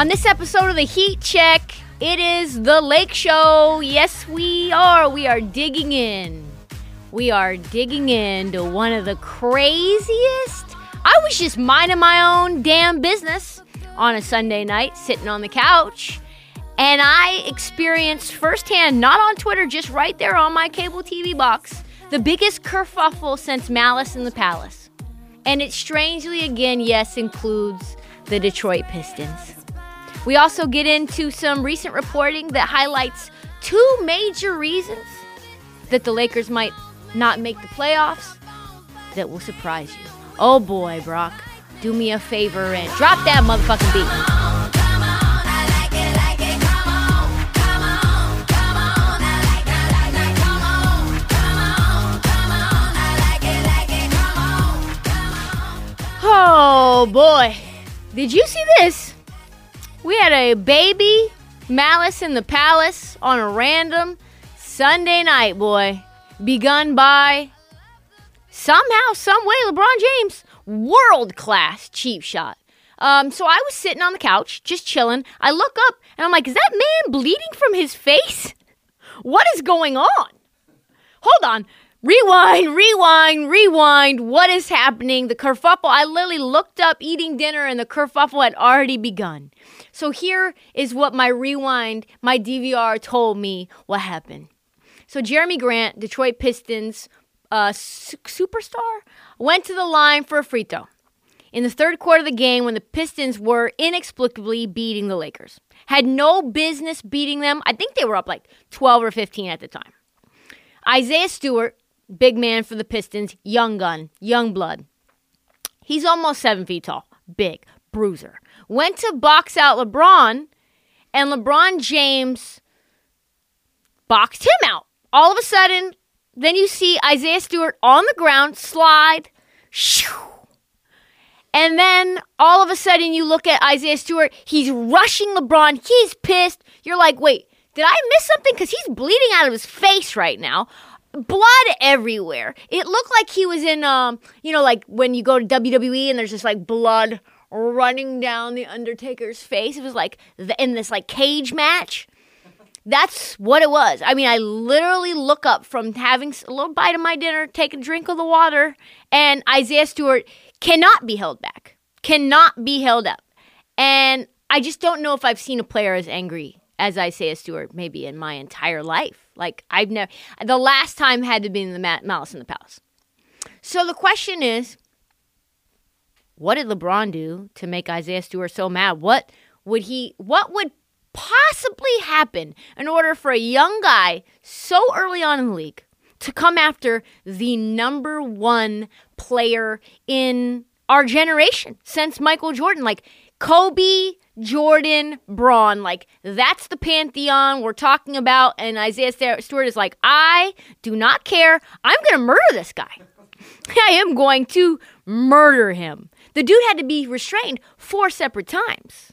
On. This episode of the Heat Check, it is the Lake Show. Yes, we are. We are digging in. We are digging into one of the craziest. I was just minding my own damn business on a Sunday night, sitting on the couch, and I experienced firsthand, not on Twitter, just right there on my cable TV box, the biggest kerfuffle since Malice in the Palace. And it strangely, again, yes, includes the Detroit Pistons. We also get into some recent reporting that highlights two major reasons that the Lakers might not make the playoffs that will surprise you. Oh boy, Brock, do me a favor and drop that motherfucking beat. Oh boy, did you see this? We had a baby Malice in the Palace on a random Sunday night, boy. Begun by somehow, some way, LeBron James, world class cheap shot. Um, so I was sitting on the couch, just chilling. I look up and I'm like, is that man bleeding from his face? What is going on? Hold on. Rewind, rewind, rewind. What is happening? The kerfuffle. I literally looked up eating dinner and the kerfuffle had already begun. So here is what my rewind, my DVR told me what happened. So Jerami Grant, Detroit Pistons uh, su- superstar, went to the line for a free throw in the third quarter of the game when the Pistons were inexplicably beating the Lakers. Had no business beating them. I think they were up like 12 or 15 at the time. Isaiah Stewart, big man for the Pistons, young gun, young blood. He's almost seven feet tall, big, bruiser. Went to box out LeBron, and LeBron James boxed him out. All of a sudden, then you see Isaiah Stewart on the ground slide, shoo, and then all of a sudden you look at Isaiah Stewart, he's rushing LeBron, he's pissed. You're like, wait, did I miss something? Because he's bleeding out of his face right now. Blood everywhere. It looked like he was in, um, you know, like when you go to WWE and there's just like blood running down the Undertaker's face. It was like in this like cage match. That's what it was. I mean, I literally look up from having a little bite of my dinner, take a drink of the water, and Isaiah Stewart cannot be held back, cannot be held up. And I just don't know if I've seen a player as angry as Isaiah Stewart maybe in my entire life. Like, I've never, the last time had to be in the Ma- Malice in the Palace. So the question is, what did LeBron do to make Isaiah Stewart so mad? What would he what would possibly happen in order for a young guy so early on in the league to come after the number 1 player in our generation since Michael Jordan like Kobe, Jordan, Bron, like that's the pantheon we're talking about and Isaiah Stewart is like I do not care. I'm going to murder this guy. I am going to murder him. The dude had to be restrained four separate times.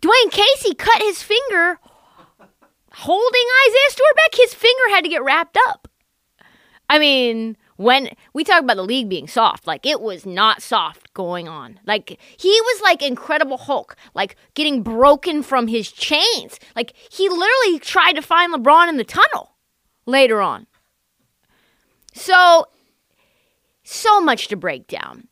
Dwane Casey cut his finger holding Isaiah Stewart back. His finger had to get wrapped up. I mean, when we talk about the league being soft, like it was not soft going on. Like he was like Incredible Hulk, like getting broken from his chains. Like he literally tried to find LeBron in the tunnel later on. So, so much to break down.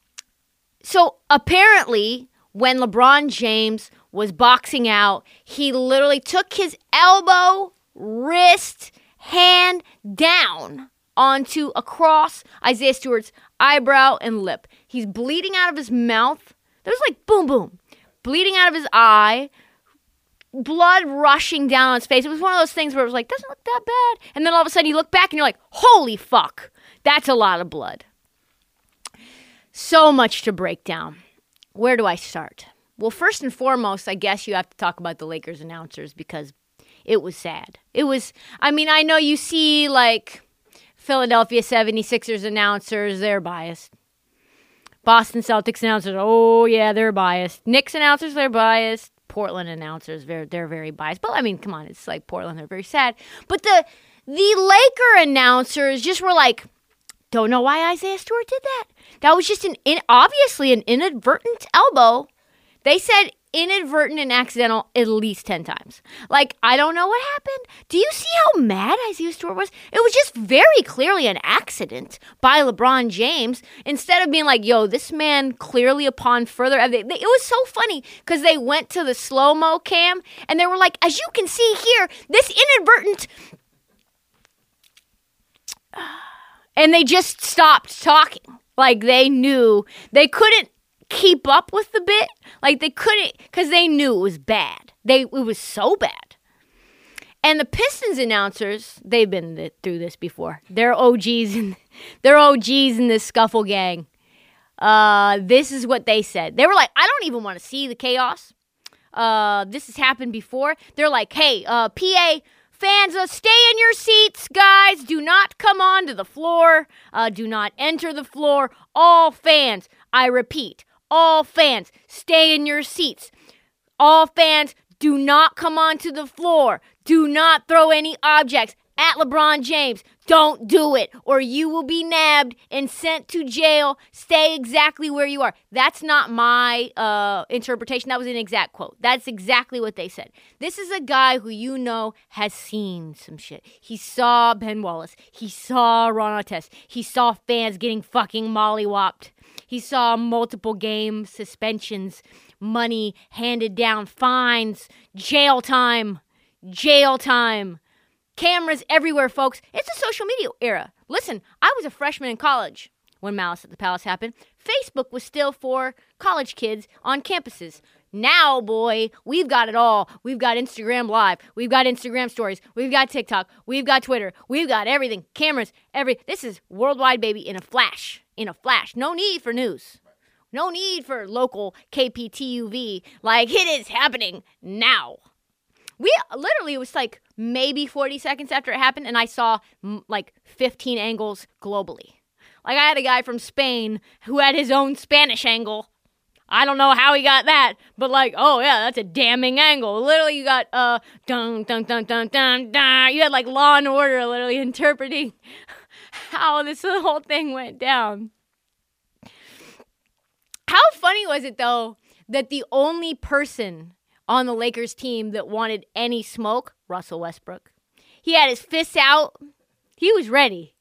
So, apparently, when LeBron James was boxing out, he literally took his elbow, wrist, hand down onto across Isaiah Stewart's eyebrow and lip. He's bleeding out of his mouth. There's like boom, boom, bleeding out of his eye, blood rushing down on his face. It was one of those things where it was like, doesn't look that bad. And then all of a sudden you look back and you're like, holy fuck, that's a lot of blood. So much to break down. Where do I start? Well, first and foremost, I guess you have to talk about the Lakers announcers because it was sad. It was, I mean, I know you see like Philadelphia 76ers announcers, they're biased. Boston Celtics announcers, oh yeah, they're biased. Knicks announcers, they're biased. Portland announcers, they're they're very biased. But I mean, come on, it's like Portland, they're very sad. But the the Laker announcers just were like, don't know why Isaiah Stewart did that. That was just an in, obviously an inadvertent elbow. They said inadvertent and accidental at least 10 times. Like, I don't know what happened. Do you see how mad Isaiah Stewart was? It was just very clearly an accident by LeBron James instead of being like, yo, this man clearly upon further evidence. It was so funny because they went to the slow mo cam and they were like, as you can see here, this inadvertent and they just stopped talking. Like they knew they couldn't keep up with the bit. Like they couldn't because they knew it was bad. They it was so bad. And the Pistons announcers, they've been th- through this before. They're OGs and they're OGs in this scuffle gang. Uh, this is what they said. They were like, I don't even want to see the chaos. Uh, this has happened before. They're like, hey, uh, PA fans, uh, stay in your seats, guys. Do not come onto the floor. Uh, do not enter the floor. All fans, I repeat, all fans, stay in your seats. All fans, do not come onto the floor. Do not throw any objects at LeBron James. Don't do it, or you will be nabbed and sent to jail. Stay exactly where you are. That's not my uh, interpretation. That was an exact quote. That's exactly what they said. This is a guy who you know has seen some shit. He saw Ben Wallace. He saw Ron Artest. He saw fans getting fucking mollywopped. He saw multiple game suspensions, money handed down, fines, jail time, jail time. Cameras everywhere, folks. It's a social media era. Listen, I was a freshman in college when Malice at the Palace happened. Facebook was still for college kids on campuses. Now, boy, we've got it all. We've got Instagram Live. We've got Instagram Stories. We've got TikTok. We've got Twitter. We've got everything. Cameras, every. This is worldwide, baby, in a flash. In a flash. No need for news. No need for local KPTUV. Like, it is happening now. We literally, it was like maybe 40 seconds after it happened, and I saw like 15 angles globally. Like, I had a guy from Spain who had his own Spanish angle. I don't know how he got that, but like, oh yeah, that's a damning angle. Literally, you got uh, dun dun dun dun dun dun. You had like Law and Order literally interpreting how this whole thing went down. How funny was it though that the only person on the Lakers team that wanted any smoke, Russell Westbrook. He had his fists out. He was ready.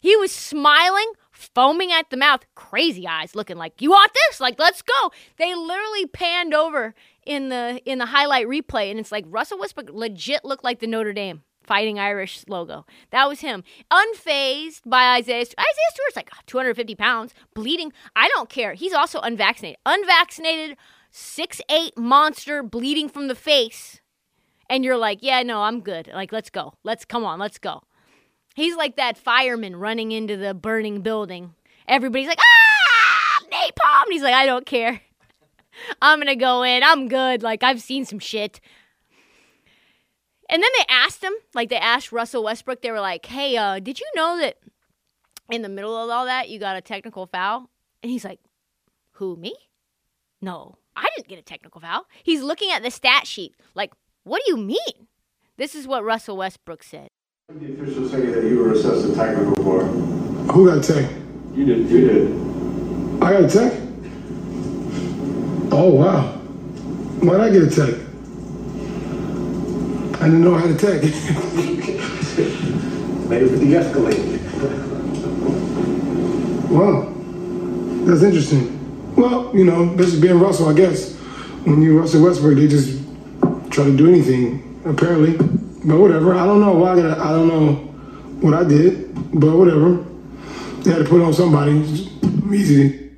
He was smiling, foaming at the mouth, crazy eyes looking like, "You want this? Like, let's go." They literally panned over in the in the highlight replay and it's like Russell Westbrook legit looked like the Notre Dame Fighting Irish logo. That was him. Unfazed by Isaiah Stewart. Isaiah Stewart's like ah, 250 pounds, bleeding. I don't care. He's also unvaccinated. Unvaccinated, six eight monster bleeding from the face. And you're like, yeah, no, I'm good. Like, let's go. Let's come on, let's go. He's like that fireman running into the burning building. Everybody's like, ah, napalm. And he's like, I don't care. I'm gonna go in. I'm good. Like, I've seen some shit. And then they asked him, like they asked Russell Westbrook, they were like, hey, uh, did you know that in the middle of all that you got a technical foul? And he's like, who, me? No, I didn't get a technical foul. He's looking at the stat sheet, like, what do you mean? This is what Russell Westbrook said. The officials say that you were assessed a technical for. Who got a tech? You did. You did. I got a tech? Oh, wow. Why'd I get a tech? I didn't know I had a tech. Maybe de-escalate. Wow. That's interesting. Well, you know, that's being Russell, I guess. When you Russell Westbrook, they just try to do anything, apparently. But whatever. I don't know why I gotta, I don't know what I did, but whatever. They had to put on somebody. Easy.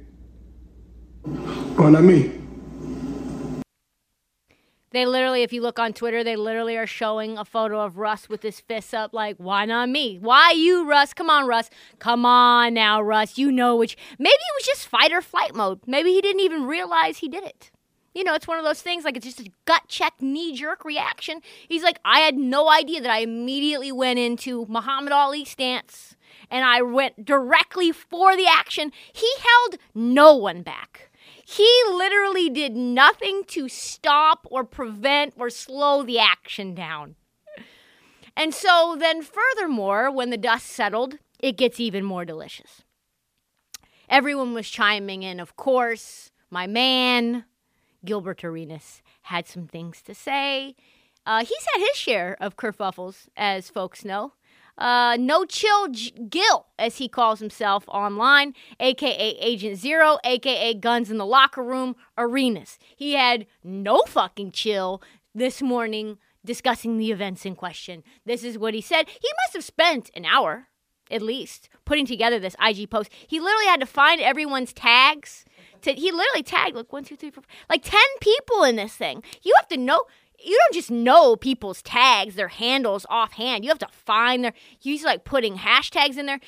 Why not me? They literally, if you look on Twitter, they literally are showing a photo of Russ with his fists up, like, why not me? Why you, Russ? Come on, Russ. Come on now, Russ. You know which. Maybe it was just fight or flight mode. Maybe he didn't even realize he did it. You know, it's one of those things, like, it's just a gut check, knee jerk reaction. He's like, I had no idea that I immediately went into Muhammad Ali stance and I went directly for the action. He held no one back. He literally did nothing to stop or prevent or slow the action down. And so then, furthermore, when the dust settled, it gets even more delicious. Everyone was chiming in, of course. My man, Gilbert Arenas, had some things to say. Uh, he's had his share of kerfuffles, as folks know. Uh, no chill J- Gil, as he calls himself online, aka Agent Zero, aka Guns in the Locker Room, Arenas. He had no fucking chill this morning discussing the events in question. This is what he said. He must have spent an hour, at least, putting together this IG post. He literally had to find everyone's tags. To, he literally tagged like one, two, three, four, like 10 people in this thing. You have to know you don't just know people's tags, their handles offhand. You have to find their. He's like putting hashtags in there.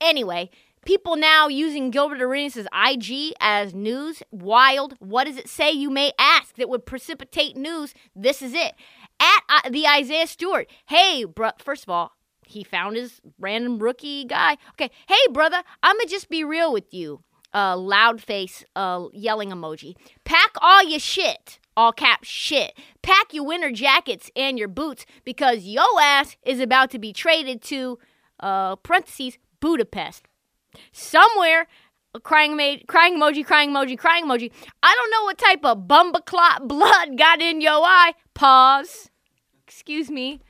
Anyway, people now using Gilbert Arenas' IG as news. Wild. What does it say? You may ask that would precipitate news. This is it. At uh, the Isaiah Stewart. Hey, bro. First of all, he found his random rookie guy. Okay. Hey, brother. I'ma just be real with you. Uh, loud face, uh, yelling emoji. Pack all your shit all caps shit. Pack your winter jackets and your boots because yo ass is about to be traded to uh parentheses Budapest. Somewhere crying crying emoji, crying emoji, crying emoji. I don't know what type of bumba clot blood got in yo eye. Pause. Excuse me.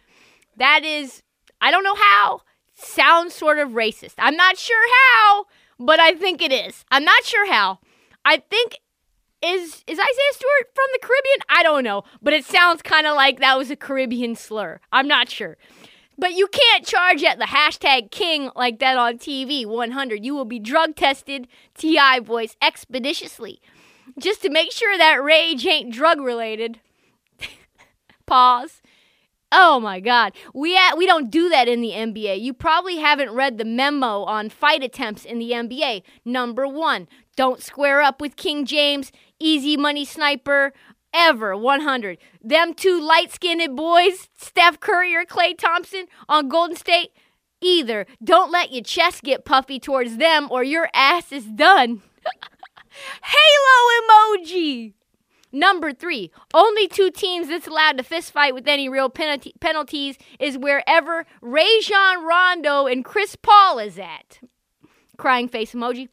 That is I don't know how. Sounds sort of racist. I'm not sure how, but I think it is. I'm not sure how. I think is is Isaiah Stewart from the Caribbean? I don't know, but it sounds kind of like that was a Caribbean slur. I'm not sure. But you can't charge at the hashtag king like that on TV 100. You will be drug tested, TI voice, expeditiously. Just to make sure that rage ain't drug related. Pause. Oh my God. We, uh, we don't do that in the NBA. You probably haven't read the memo on fight attempts in the NBA. Number one, don't square up with King James, easy money sniper, ever 100. Them two light skinned boys, Steph Curry or Klay Thompson on Golden State, either. Don't let your chest get puffy towards them or your ass is done. Halo emoji! Number three, only two teams that's allowed to fist fight with any real penalty- penalties is wherever Rajon Rondo and Chris Paul is at. Crying face emoji.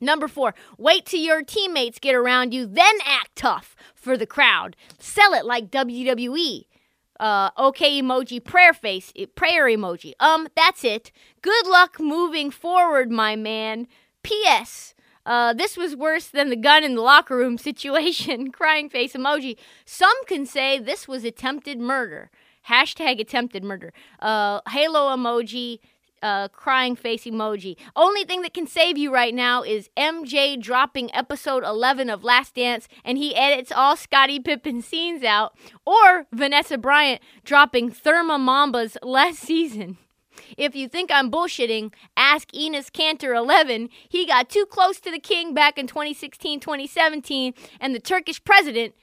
Number four, wait till your teammates get around you, then act tough for the crowd. Sell it like WWE. Uh, okay emoji, prayer face, eh, prayer emoji. Um, that's it. Good luck moving forward, my man. P.S. Uh, this was worse than the gun in the locker room situation. Crying face emoji. Some can say this was attempted murder. Hashtag attempted murder. Uh, halo emoji. Uh, crying face emoji. Only thing that can save you right now is MJ dropping episode 11 of Last Dance and he edits all Scottie Pippen scenes out, or Vanessa Bryant dropping Therma Mamba's last season. If you think I'm bullshitting, ask Enes Kanter 11. He got too close to the king back in 2016 2017, and the Turkish president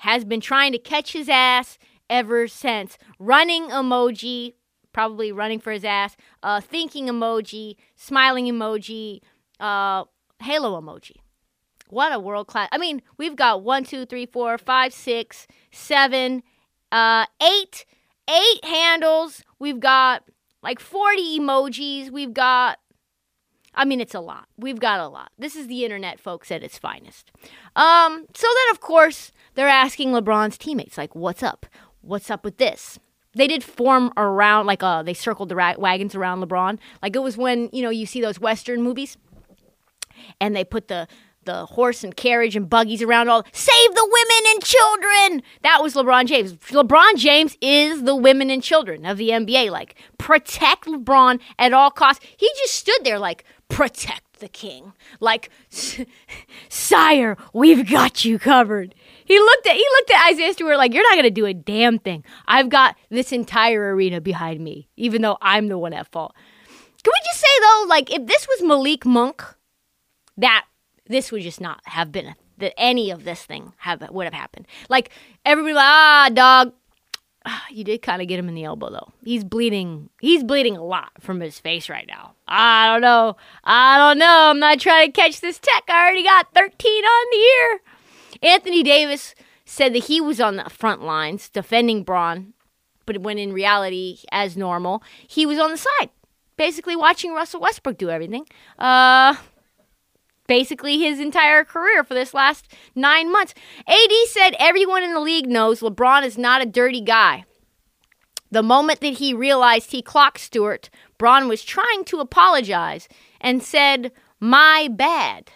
has been trying to catch his ass ever since. Running emoji, probably running for his ass, uh, thinking emoji, smiling emoji, uh, halo emoji. What a world class. I mean, we've got one, two, three, four, five, six, seven, uh, eight, eight handles. We've got like 40 emojis. We've got, I mean, it's a lot. We've got a lot. This is the internet, folks, at its finest. Um, so then, of course, they're asking LeBron's teammates, like, what's up? What's up with this? They did form around like uh they circled the ra- wagons around LeBron. Like it was when you know you see those Western movies, and they put the the horse and carriage and buggies around all save the women and children. That was LeBron James. LeBron James is the women and children of the NBA. Like protect LeBron at all costs. He just stood there like protect the king. Like sire, we've got you covered. He looked at he looked at Isaiah Stewart like you're not gonna do a damn thing. I've got this entire arena behind me, even though I'm the one at fault. Can we just say though, like if this was Malik Monk, that this would just not have been that any of this thing have would have happened. Like everybody, like, ah, dog. You did kind of get him in the elbow though. He's bleeding. He's bleeding a lot from his face right now. I don't know. I don't know. I'm not trying to catch this tech. I already got 13 on the year. Anthony Davis said that he was on the front lines defending Bron, but when in reality, as normal, he was on the side, basically watching Russell Westbrook do everything. Uh, basically his entire career for this last nine months. AD said everyone in the league knows LeBron is not a dirty guy. The moment that he realized he clocked Stewart, Bron was trying to apologize and said, My bad.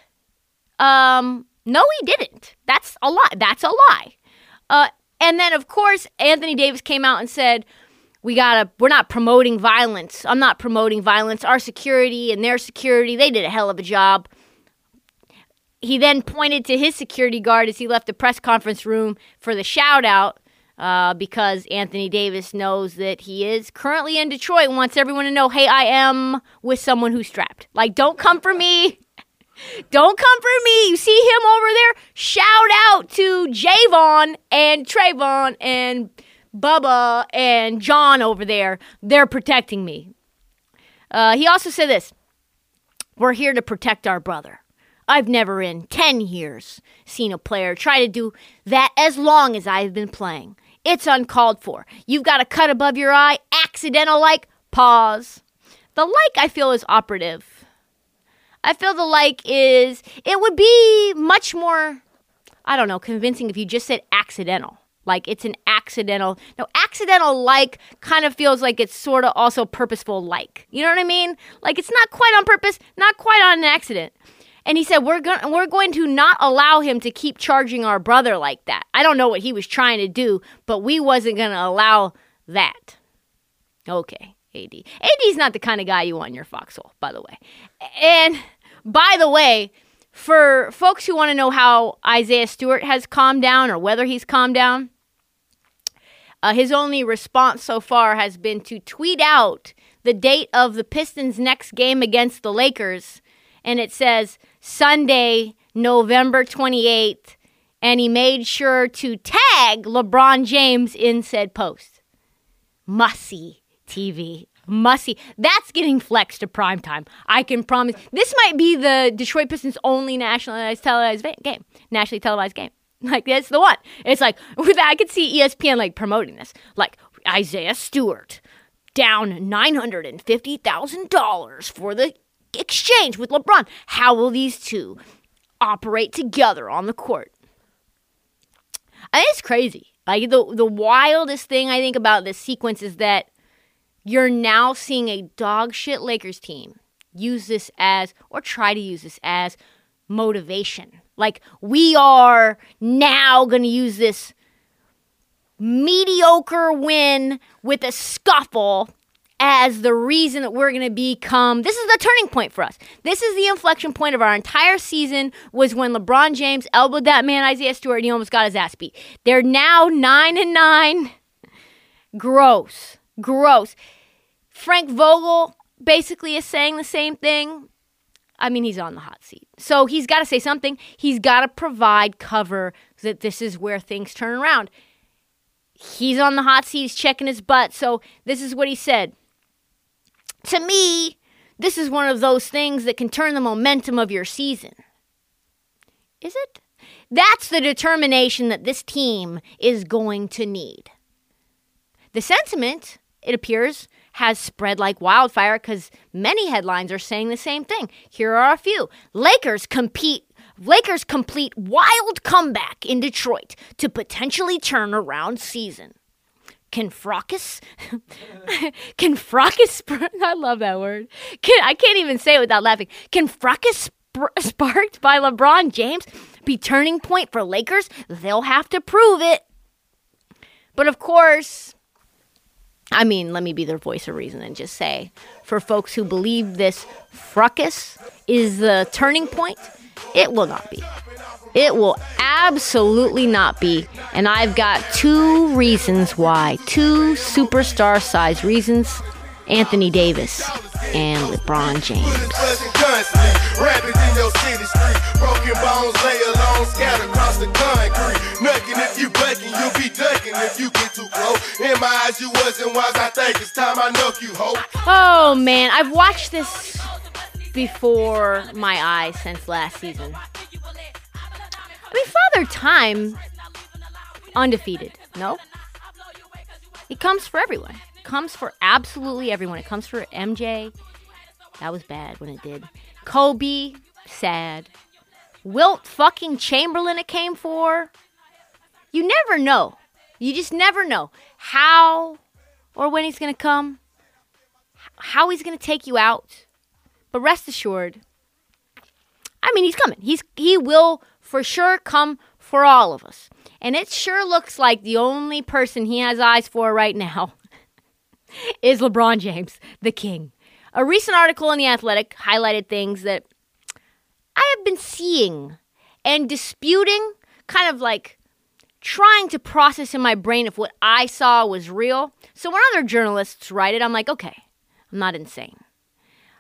Um, no, he didn't. That's a lie. That's a lie. Uh, and then, of course, Anthony Davis came out and said, we gotta we're not promoting violence i'm not promoting violence our security and their security they did a hell of a job he then pointed to his security guard as he left the press conference room for the shout out uh, because Anthony Davis knows that he is currently in Detroit and wants everyone to know, hey, I am with someone who's strapped. Like, don't come for me. Don't come for me. You see him over there? Shout out to Javon and Trayvon and Bubba and John over there. They're protecting me. Uh, he also said this We're here to protect our brother. I've never in 10 years seen a player try to do that as long as I've been playing. It's uncalled for. You've got a cut above your eye, accidental like, pause. The like I feel is operative. I feel the like is, it would be much more, I don't know, convincing if you just said accidental. Like it's an accidental. No, accidental like kind of feels like it's sort of also purposeful like. You know what I mean? Like it's not quite on purpose, not quite on an accident. And he said, "We're going we're going to not allow him to keep charging our brother like that." I don't know what he was trying to do, but we wasn't going to allow that. Okay, AD. AD's not the kind of guy you want in your foxhole, by the way. And by the way, for folks who want to know how Isaiah Stewart has calmed down or whether he's calmed down, uh, his only response so far has been to tweet out the date of the Pistons' next game against the Lakers, and it says Sunday, November 28th, and he made sure to tag LeBron James in said post. Mussy TV. Mussy. That's getting flexed to prime time. I can promise. This might be the Detroit Pistons' only nationally televised game. Nationally televised game. Like that's the one. It's like I could see ESPN like promoting this. Like Isaiah Stewart down nine hundred and fifty thousand dollars for the exchange with LeBron. How will these two operate together on the court? I think it's crazy. Like the the wildest thing I think about this sequence is that you're now seeing a dog shit Lakers team use this as or try to use this as motivation. Like we are now going to use this mediocre win with a scuffle as the reason that we're going to become this is the turning point for us. This is the inflection point of our entire season was when LeBron James elbowed that man Isaiah Stewart and he almost got his ass beat. They're now 9 and 9. Gross. Gross. Frank Vogel basically is saying the same thing. I mean, he's on the hot seat. So he's got to say something. He's got to provide cover that this is where things turn around. He's on the hot seat. He's checking his butt. So this is what he said. To me, this is one of those things that can turn the momentum of your season. Is it? That's the determination that this team is going to need. The sentiment, it appears, has spread like wildfire because many headlines are saying the same thing. Here are a few. Lakers compete Lakers complete wild comeback in Detroit to potentially turn around season. Can fracas, can fracas, I love that word. Can, I can't even say it without laughing. Can fracas sp- sparked by LeBron James be turning point for Lakers? They'll have to prove it. But of course, I mean, let me be their voice of reason and just say for folks who believe this fracas is the turning point, it will not be. It will absolutely not be. And I've got two reasons why. Two superstar sized reasons Anthony Davis and LeBron James. Oh man, I've watched this before my eyes since last season. I mean, Father Time, undefeated. No, it comes for everyone. It comes for absolutely everyone. It comes for MJ. That was bad when it did. Kobe, sad. Wilt fucking Chamberlain, it came for. You never know. You just never know how or when he's gonna come how he's going to take you out. But rest assured, I mean, he's coming. He's he will for sure come for all of us. And it sure looks like the only person he has eyes for right now is LeBron James, the king. A recent article in The Athletic highlighted things that I have been seeing and disputing, kind of like trying to process in my brain if what I saw was real. So when other journalists write it, I'm like, okay, I'm not insane.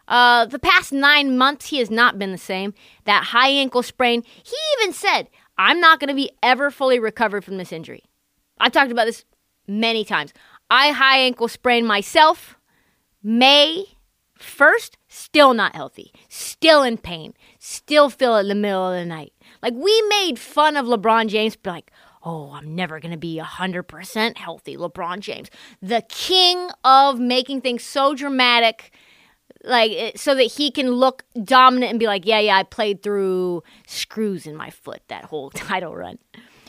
Uh, the past nine months, he has not been the same. That high ankle sprain, he even said, I'm not going to be ever fully recovered from this injury. I've talked about this many times. I high ankle sprained myself May 1st, still not healthy, still in pain, still feel it in the middle of the night. Like, we made fun of LeBron James, be like, oh, I'm never going to be 100% healthy. LeBron James, the king of making things so dramatic, like so that he can look dominant and be like, yeah, yeah, I played through screws in my foot that whole title run.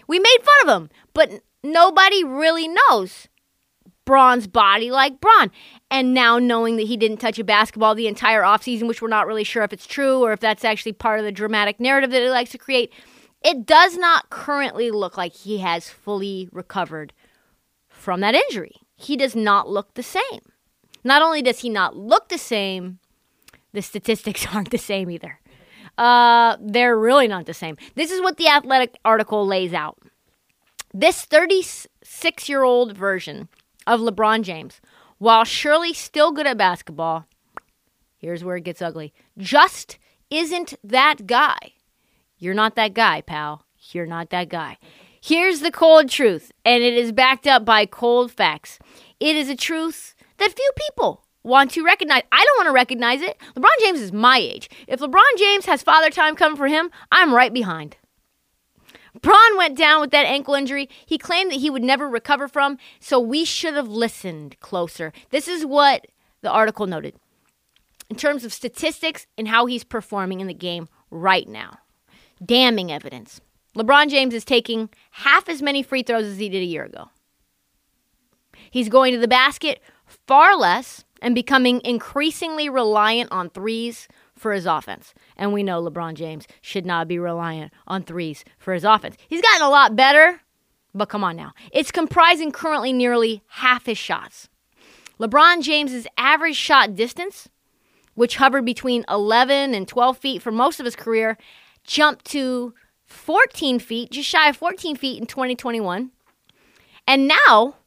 We made fun of him, but nobody really knows Bron's body like Bron. And now knowing that he didn't touch a basketball the entire offseason, which we're not really sure if it's true or if that's actually part of the dramatic narrative that he likes to create, it does not currently look like he has fully recovered from that injury. He does not look the same. Not only does he not look the same, the statistics aren't the same either. Uh, they're really not the same. This is what the athletic article lays out. This 36 year old version of LeBron James, while surely still good at basketball, here's where it gets ugly, just isn't that guy. You're not that guy, pal. You're not that guy. Here's the cold truth, and it is backed up by cold facts. It is a truth that few people want to recognize. I don't want to recognize it. LeBron James is my age. If LeBron James has father time coming for him, I'm right behind. Bron went down with that ankle injury he claimed that he would never recover from, so we should have listened closer. This is what the article noted in terms of statistics and how he's performing in the game right now. Damning evidence. LeBron James is taking half as many free throws as he did a year ago. He's going to the basket far less and becoming increasingly reliant on threes for his offense. And we know LeBron James should not be reliant on threes for his offense. He's gotten a lot better, but come on now. It's comprising currently nearly half his shots. LeBron James's average shot distance, which hovered between 11 and 12 feet for most of his career, jumped to 14 feet, just shy of 14 feet in 2021. And now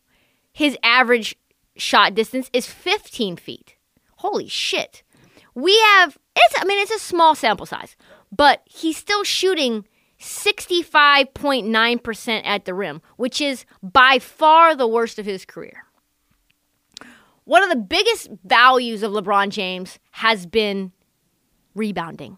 his average shot distance is 15 feet. Holy shit. We have it's I mean it's a small sample size, but he's still shooting 65.9% at the rim, which is by far the worst of his career. One of the biggest values of LeBron James has been rebounding.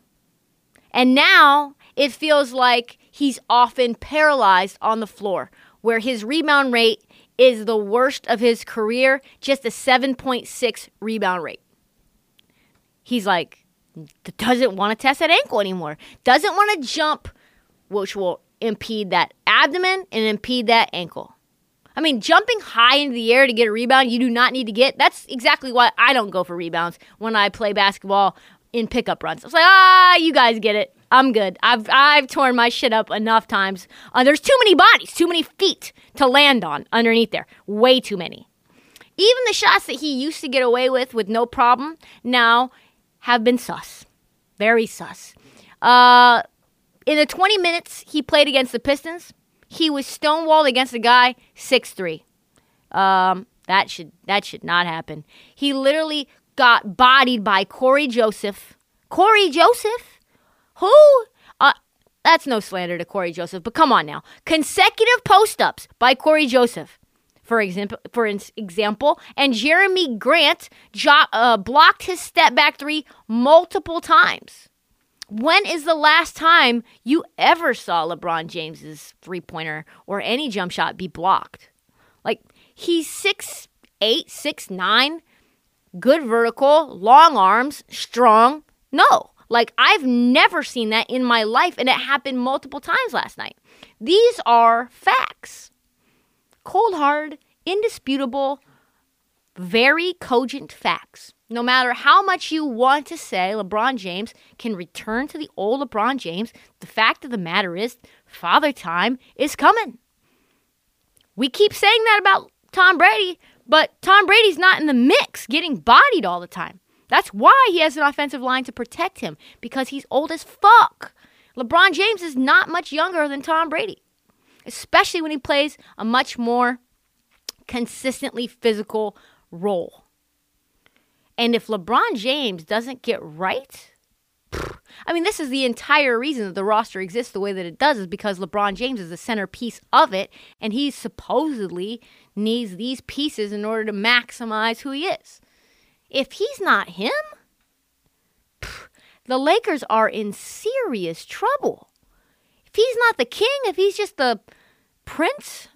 And now it feels like he's often paralyzed on the floor, where his rebound rate is the worst of his career, just a 7.6 rebound rate. He's like, doesn't want to test that ankle anymore, doesn't want to jump, which will impede that abdomen and impede that ankle. I mean, jumping high into the air to get a rebound you do not need to get. That's exactly why I don't go for rebounds when I play basketball in pickup runs. It's like, ah, you guys get it. I'm good. I've I've torn my shit up enough times. Uh, there's too many bodies, too many feet to land on underneath there. Way too many. Even the shots that he used to get away with with no problem now have been sus. Very sus. Uh, in the 20 minutes he played against the Pistons, he was stonewalled against a guy 6'3. Um, that should that should not happen. He literally got bodied by Cory Joseph. Cory Joseph? Who? Uh, that's no slander to Cory Joseph, but come on now. Consecutive post-ups by Cory Joseph for example, for example, and Jerami Grant jo- uh, blocked his step back three multiple times. When is the last time you ever saw LeBron James's three pointer or any jump shot be blocked? Like he's six eight, six nine, good vertical, long arms, strong. No, like I've never seen that in my life, and it happened multiple times last night. These are facts cold hard, indisputable, very cogent facts. No matter how much you want to say LeBron James can return to the old LeBron James, the fact of the matter is, father time is coming. We keep saying that about Tom Brady, but Tom Brady's not in the mix getting bodied all the time. That's why he has an offensive line to protect him because he's old as fuck. LeBron James is not much younger than Tom Brady especially when he plays a much more consistently physical role. And if LeBron James doesn't get right, I mean, this is the entire reason that the roster exists the way that it does, is because LeBron James is the centerpiece of it, and he supposedly needs these pieces in order to maximize who he is. If he's not him, the Lakers are in serious trouble if he's not the king, if he's just the prince,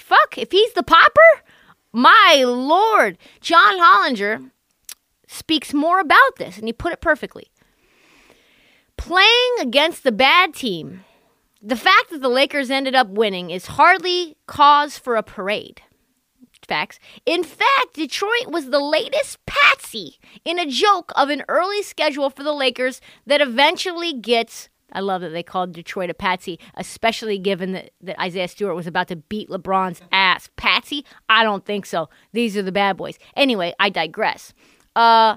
fuck, if he's the popper, my lord. John Hollinger speaks more about this, and he put it perfectly. Playing against the bad team, the fact that the Lakers ended up winning is hardly cause for a parade. Facts. In fact, Detroit was the latest patsy in a joke of an early schedule for the Lakers that eventually gets I love that they called Detroit a patsy, especially given that, that Isaiah Stewart was about to beat LeBron's ass. Patsy? I don't think so. These are the bad boys. Anyway, I digress. Uh,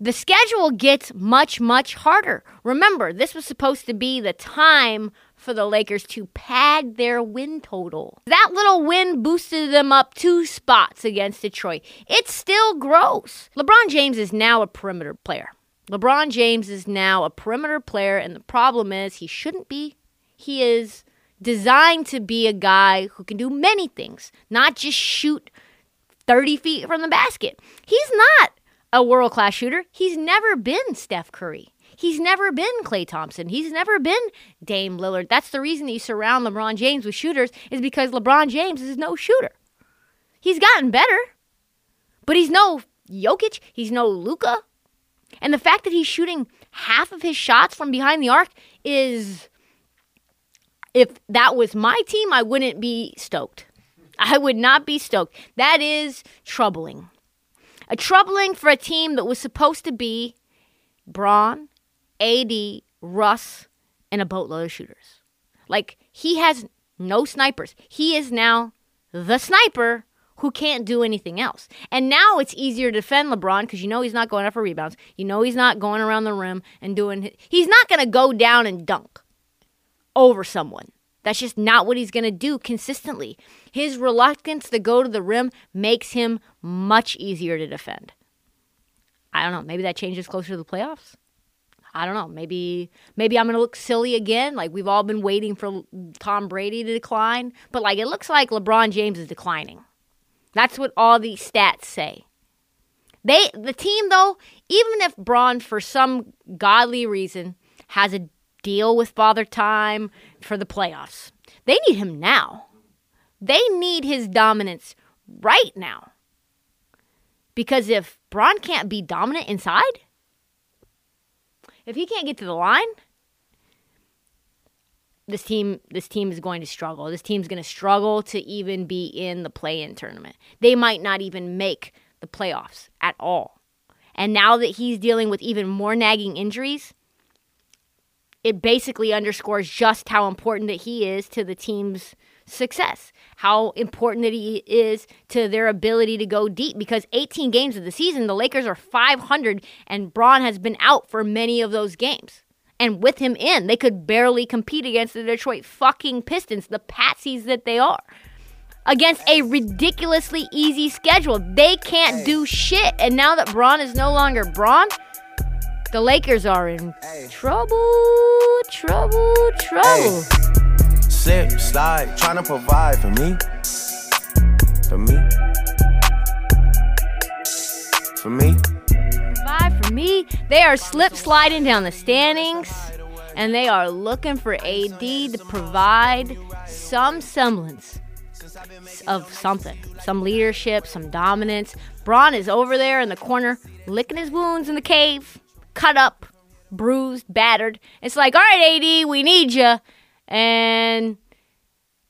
the schedule gets much, much harder. Remember, this was supposed to be the time for the Lakers to pad their win total. That little win boosted them up two spots against Detroit. It's still gross. LeBron James is now a perimeter player. LeBron James is now a perimeter player, and the problem is he shouldn't be. He is designed to be a guy who can do many things, not just shoot 30 feet from the basket. He's not a world class shooter. He's never been Steph Curry. He's never been Klay Thompson. He's never been Dame Lillard. That's the reason that you surround LeBron James with shooters, is because LeBron James is no shooter. He's gotten better, but he's no Jokic. He's no Luka. And the fact that he's shooting half of his shots from behind the arc is. If that was my team, I wouldn't be stoked. I would not be stoked. That is troubling. A troubling for a team that was supposed to be Bron, AD, Russ, and a boatload of shooters. Like, he has no snipers. He is now the sniper who can't do anything else. And now it's easier to defend LeBron because you know he's not going up for rebounds. You know he's not going around the rim and doing. He's not going to go down and dunk over someone. That's just not what he's going to do consistently. His reluctance to go to the rim makes him much easier to defend. I don't know. Maybe that changes closer to the playoffs. I don't know. Maybe maybe I'm going to look silly again. Like we've all been waiting for Tom Brady to decline, but like it looks like LeBron James is declining. That's what all these stats say. They the team though, even if Bron for some godly reason has a deal with Father Time for the playoffs, they need him now. They need his dominance right now. Because if Bron can't be dominant inside, if he can't get to the line, this team this team is going to struggle. This team's going to struggle to even be in the play-in tournament. They might not even make the playoffs at all. And now that he's dealing with even more nagging injuries, it basically underscores just how important that he is to the team's success, how important that he is to their ability to go deep. Because 18 games of the season, the Lakers are 500, and Bron has been out for many of those games. And with him in, they could barely compete against the Detroit fucking Pistons, the patsies that they are. Against a ridiculously easy schedule. They can't do shit. And now that Bron is no longer Bron, the Lakers are in trouble, trouble, trouble. Slip, slide, trying to provide for me. For me. For me. Provide for me. They are slip sliding down the standings, and they are looking for AD to provide some semblance of something, some leadership, some dominance. Bron is over there in the corner, licking his wounds in the cave, cut up, bruised, battered. It's like, all right, AD, we need you. And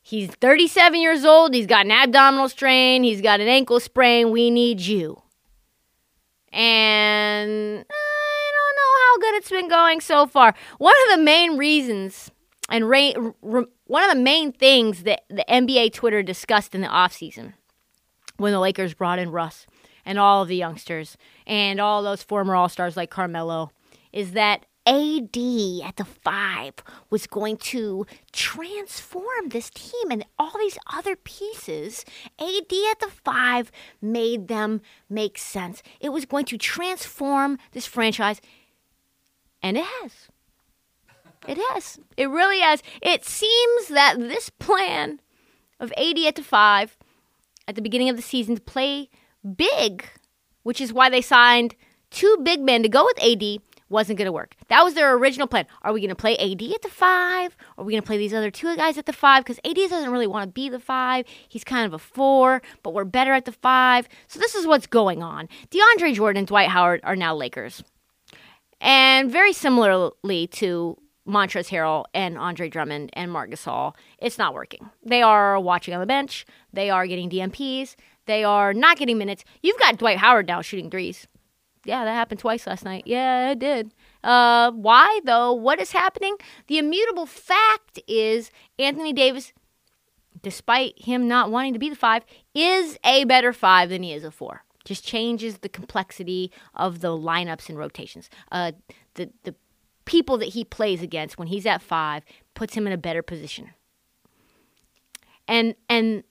he's 37 years old. He's got an abdominal strain. He's got an ankle sprain. We need you. And I don't know how good it's been going so far. One of the main reasons and ra- r- one of the main things that the NBA Twitter discussed in the offseason when the Lakers brought in Russ and all of the youngsters and all those former All Stars like Carmelo is that AD at the five was going to transform this team and all these other pieces. AD at the five made them make sense. It was going to transform this franchise, and it has. It has. It really has. It seems that this plan of AD at the five at the beginning of the season to play big, which is why they signed two big men to go with AD, wasn't going to work. That was their original plan. Are we going to play AD at the five? Are we going to play these other two guys at the five? Because AD doesn't really want to be the five. He's kind of a four, but we're better at the five. So this is what's going on. DeAndre Jordan and Dwight Howard are now Lakers. And very similarly to Montrezl Harrell and Andre Drummond and Marc Gasol, it's not working. They are watching on the bench. They are getting DNPs. They are not getting minutes. You've got Dwight Howard now shooting threes. Yeah, that happened twice last night. Yeah, it did. Uh, why though? What is happening? The immutable fact is Anthony Davis, despite him not wanting to be the five, is a better five than he is a four. Just changes the complexity of the lineups and rotations. Uh, the the people that he plays against when he's at five puts him in a better position. And and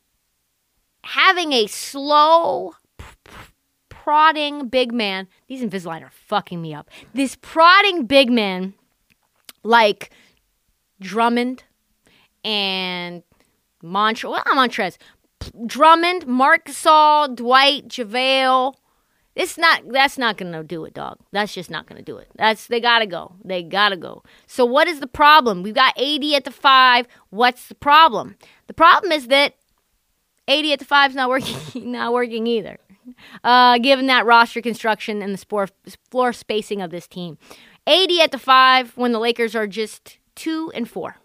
having a slow prodding big man, these Invisalign are fucking me up. This prodding big man like Drummond and Montre, well, not Montrez, Drummond, Marc Gasol, Dwight, JaVale. It's not. That's not gonna do it, dog. That's just not gonna do it. That's they gotta go. They gotta go. So what is the problem? We've got AD at the five. What's the problem? The problem is that AD at the five is not working. Not working either. Uh, given that roster construction and the spore, floor spacing of this team, AD at the five when the Lakers are just two and four.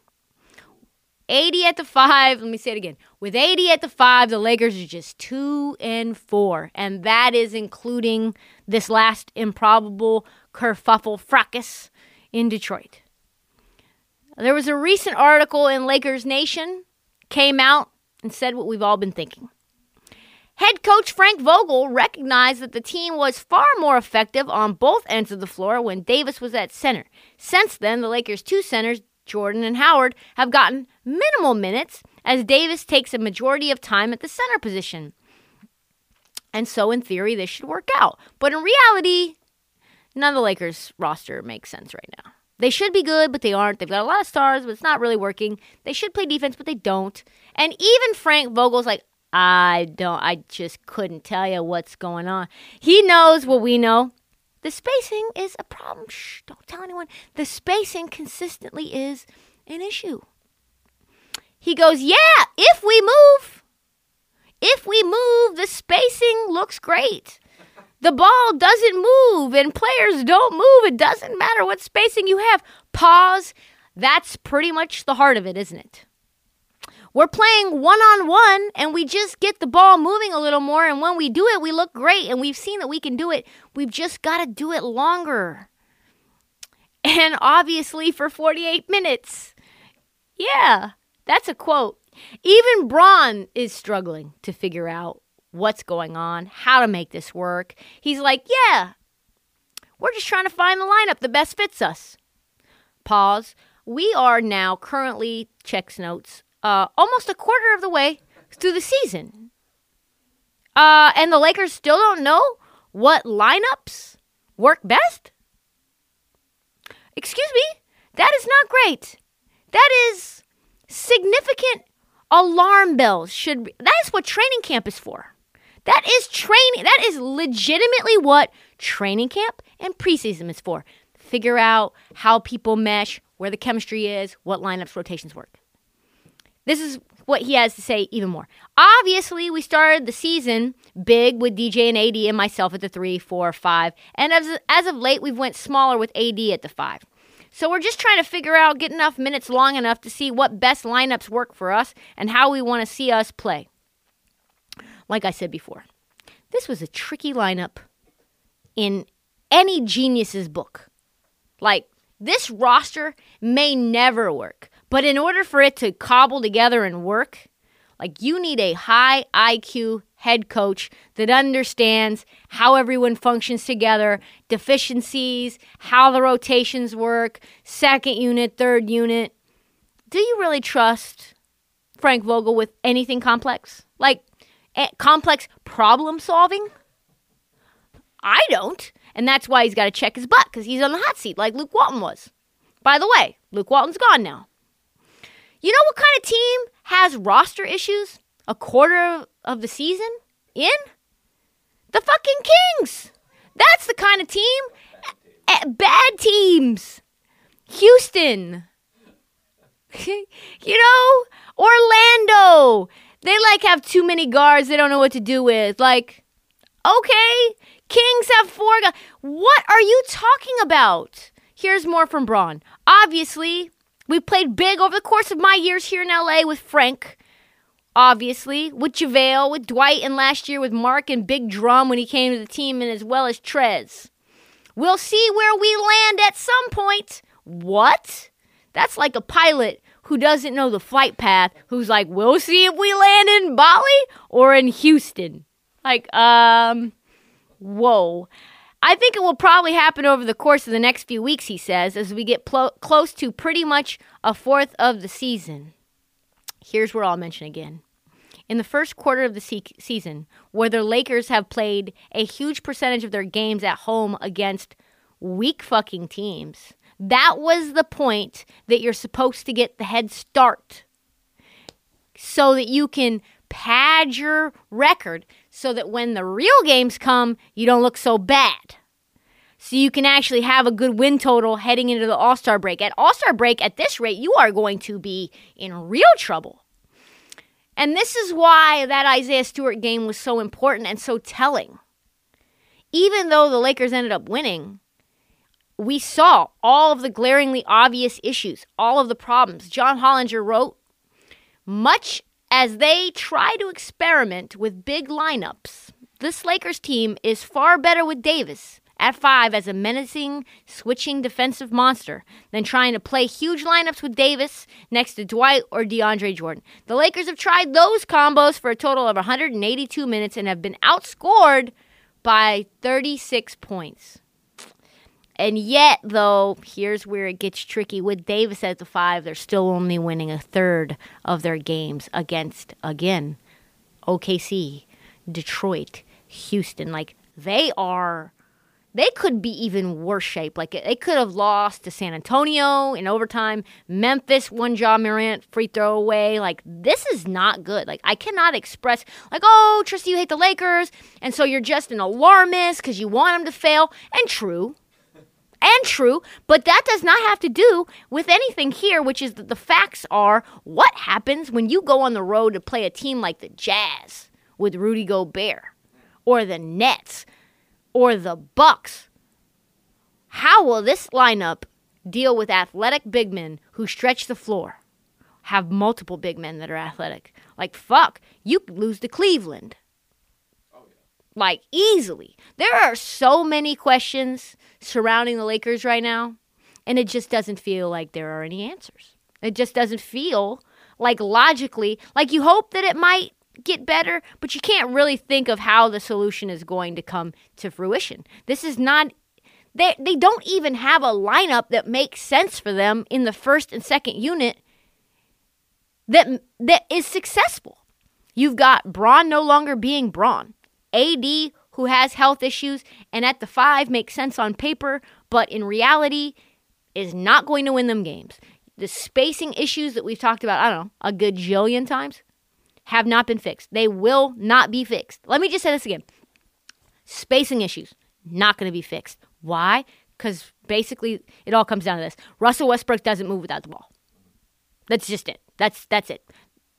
AD at the five. Let me say it again. With AD at the five, the Lakers are just two and four. And that is including this last improbable kerfuffle fracas in Detroit. There was a recent article in Lakers Nation, came out and said what we've all been thinking. Head coach Frank Vogel recognized that the team was far more effective on both ends of the floor when Davis was at center. Since then, the Lakers' two centers, Jordan and Howard, have gotten minimal minutes as Davis takes a majority of time at the center position. And so, in theory, this should work out. But in reality, none of the Lakers' roster makes sense right now. They should be good, but they aren't. They've got a lot of stars, but it's not really working. They should play defense, but they don't. And even Frank Vogel's like, I don't, I just couldn't tell you what's going on. He knows what we know. The spacing is a problem. Shh, don't tell anyone. The spacing consistently is an issue. He goes, Yeah, if we move, if we move, the spacing looks great. The ball doesn't move and players don't move. It doesn't matter what spacing you have. Pause. That's pretty much the heart of it, isn't it? We're playing one on one and we just get the ball moving a little more. And when we do it, we look great. And we've seen that we can do it. We've just got to do it longer. And obviously for 48 minutes. Yeah, that's a quote. Even Bron is struggling to figure out what's going on, how to make this work. He's like, yeah, we're just trying to find the lineup that best fits us. Pause. We are now currently, checks notes, uh, almost a quarter of the way through the season. Uh, and the Lakers still don't know what lineups work best? Excuse me? That is not great. That is significant alarm bells should that is what training camp is for. That is training. That is legitimately what training camp and preseason is for. Figure out how people mesh, where the chemistry is, what lineups rotations work. This is what he has to say even more. Obviously, we started the season big with DJ and AD and myself at the three, four, five, and as as of late, we've went smaller with AD at the five. So we're just trying to figure out, get enough minutes long enough to see what best lineups work for us and how we want to see us play. Like I said before, this was a tricky lineup in any genius's book. Like, this roster may never work, but in order for it to cobble together and work, like, you need a high IQ head coach that understands how everyone functions together, deficiencies, how the rotations work, second unit, third unit. Do you really trust Frank Vogel with anything complex? Like, eh, complex problem solving? I don't. And that's why he's got to check his butt because he's on the hot seat like Luke Walton was. By the way, Luke Walton's gone now. You know what kind of team has roster issues a quarter of, the season in? The fucking Kings. That's the kind of team. Eh, Bad teams. Houston. you know, Orlando. They like have too many guards they don't know what to do with. Like, okay, Kings have four guys. What are you talking about? Here's more from Bron. Obviously, we played big over the course of my years here in LA with Frank. Obviously, with JaVale, with Dwight, and last year with Marc and Big Drum when he came to the team, and as well as Trez. We'll see where we land at some point. What? That's like a pilot who doesn't know the flight path, who's like, we'll see if we land in Bali or in Houston. Like, um, whoa. I think it will probably happen over the course of the next few weeks, he says, as we get plo- close to pretty much a fourth of the season. Here's where I'll mention again. In the first quarter of the se- season, where the Lakers have played a huge percentage of their games at home against weak fucking teams, that was the point that you're supposed to get the head start so that you can pad your record so that when the real games come, you don't look so bad. So you can actually have a good win total heading into the All Star break. At All Star break, at this rate, you are going to be in real trouble. And this is why that Isaiah Stewart game was so important and so telling. Even though the Lakers ended up winning, we saw all of the glaringly obvious issues, all of the problems. John Hollinger wrote, much as they try to experiment with big lineups, this Lakers team is far better with Davis at five as a menacing, switching defensive monster than trying to play huge lineups with Davis next to Dwight or DeAndre Jordan. The Lakers have tried those combos for a total of 182 minutes and have been outscored by 36 points. And yet, though, here's where it gets tricky. With Davis at the five, they're still only winning a third of their games against, again, OKC, Detroit, Houston. Like, they are, they could be even worse shape. Like, they could have lost to San Antonio in overtime, Memphis, one Ja Morant free throw away. Like, this is not good. Like, I cannot express, like, oh, Tristan, you hate the Lakers, and so you're just an alarmist because you want them to fail. And true and true, but that does not have to do with anything here, which is that the facts are what happens when you go on the road to play a team like the Jazz with Rudy Gobert or the Nets or the Bucks. How will this lineup deal with athletic big men who stretch the floor have multiple big men that are athletic. Like, fuck, you lose to Cleveland. Like, easily. There are so many questions surrounding the Lakers right now, and it just doesn't feel like there are any answers. It just doesn't feel like logically, like you hope that it might get better, but you can't really think of how the solution is going to come to fruition. This is not they they don't even have a lineup that makes sense for them in the first and second unit that that is successful. You've got Bron no longer being Bron. AD who has health issues and at the 5 makes sense on paper, but in reality is not going to win them games. The spacing issues that we've talked about, I don't know, a gajillion times have not been fixed. They will not be fixed. Let me just say this again. Spacing issues not going to be fixed. Why? Cuz basically it all comes down to this. Russell Westbrook doesn't move without the ball. That's just it. That's that's it.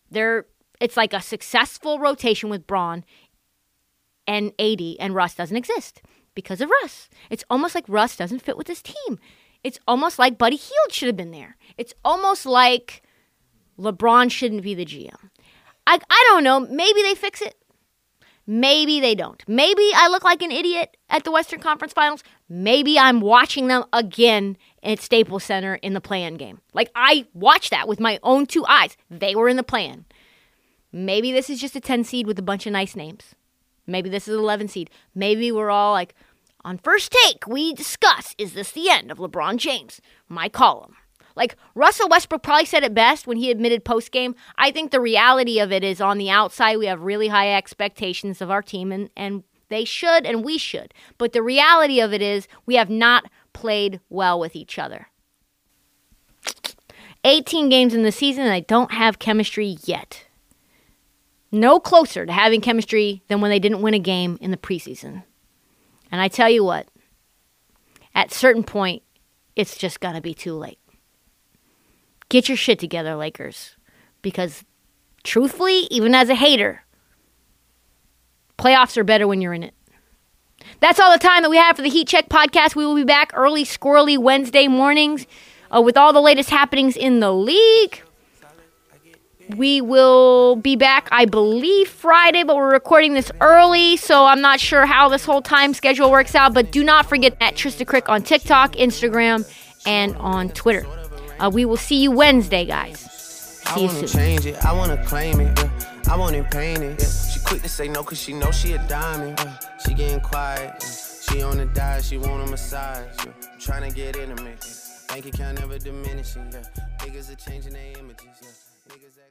There it's like a successful rotation with Bron and AD and Russ doesn't exist because of Russ. It's almost like Russ doesn't fit with his team. It's almost like Buddy Hield should have been there. It's almost like LeBron shouldn't be the GM. I I don't know. Maybe they fix it. Maybe they don't. Maybe I look like an idiot at the Western Conference Finals. Maybe I'm watching them again at Staples Center in the play-in game. Like I watched that with my own two eyes. They were in the play-in. Maybe this is just a 10 seed with a bunch of nice names. Maybe this is 11 seed. Maybe we're all like, on first take, we discuss is this the end of LeBron James? My column. Like Russell Westbrook probably said it best when he admitted post game. I think the reality of it is on the outside, we have really high expectations of our team, and, and they should and we should. But the reality of it is we have not played well with each other. 18 games in the season, and I don't have chemistry yet. No closer to having chemistry than when they didn't win a game in the preseason. And I tell you what, at certain point, it's just going to be too late. Get your shit together, Lakers. Because truthfully, even as a hater, playoffs are better when you're in it. That's all the time that we have for the Heat Check podcast. We will be back early, squirrely Wednesday mornings uh, with all the latest happenings in the league. We will be back, I believe, Friday, but we're recording this early, so I'm not sure how this whole time schedule works out. But do not forget at Trista Crick on TikTok, Instagram, and on Twitter. Uh, we will see you Wednesday, guys. See you I wanna soon. change it, I wanna claim it, yeah. I paint it. Yeah. She quick to say no cause she know she a diamond. Yeah. She getting quiet, yeah. she on the diet, she want a massage. Yeah. Trying to get intimate. Yeah. Bank account never diminishing. Yeah. Niggas are changing their images. Yeah. Niggas.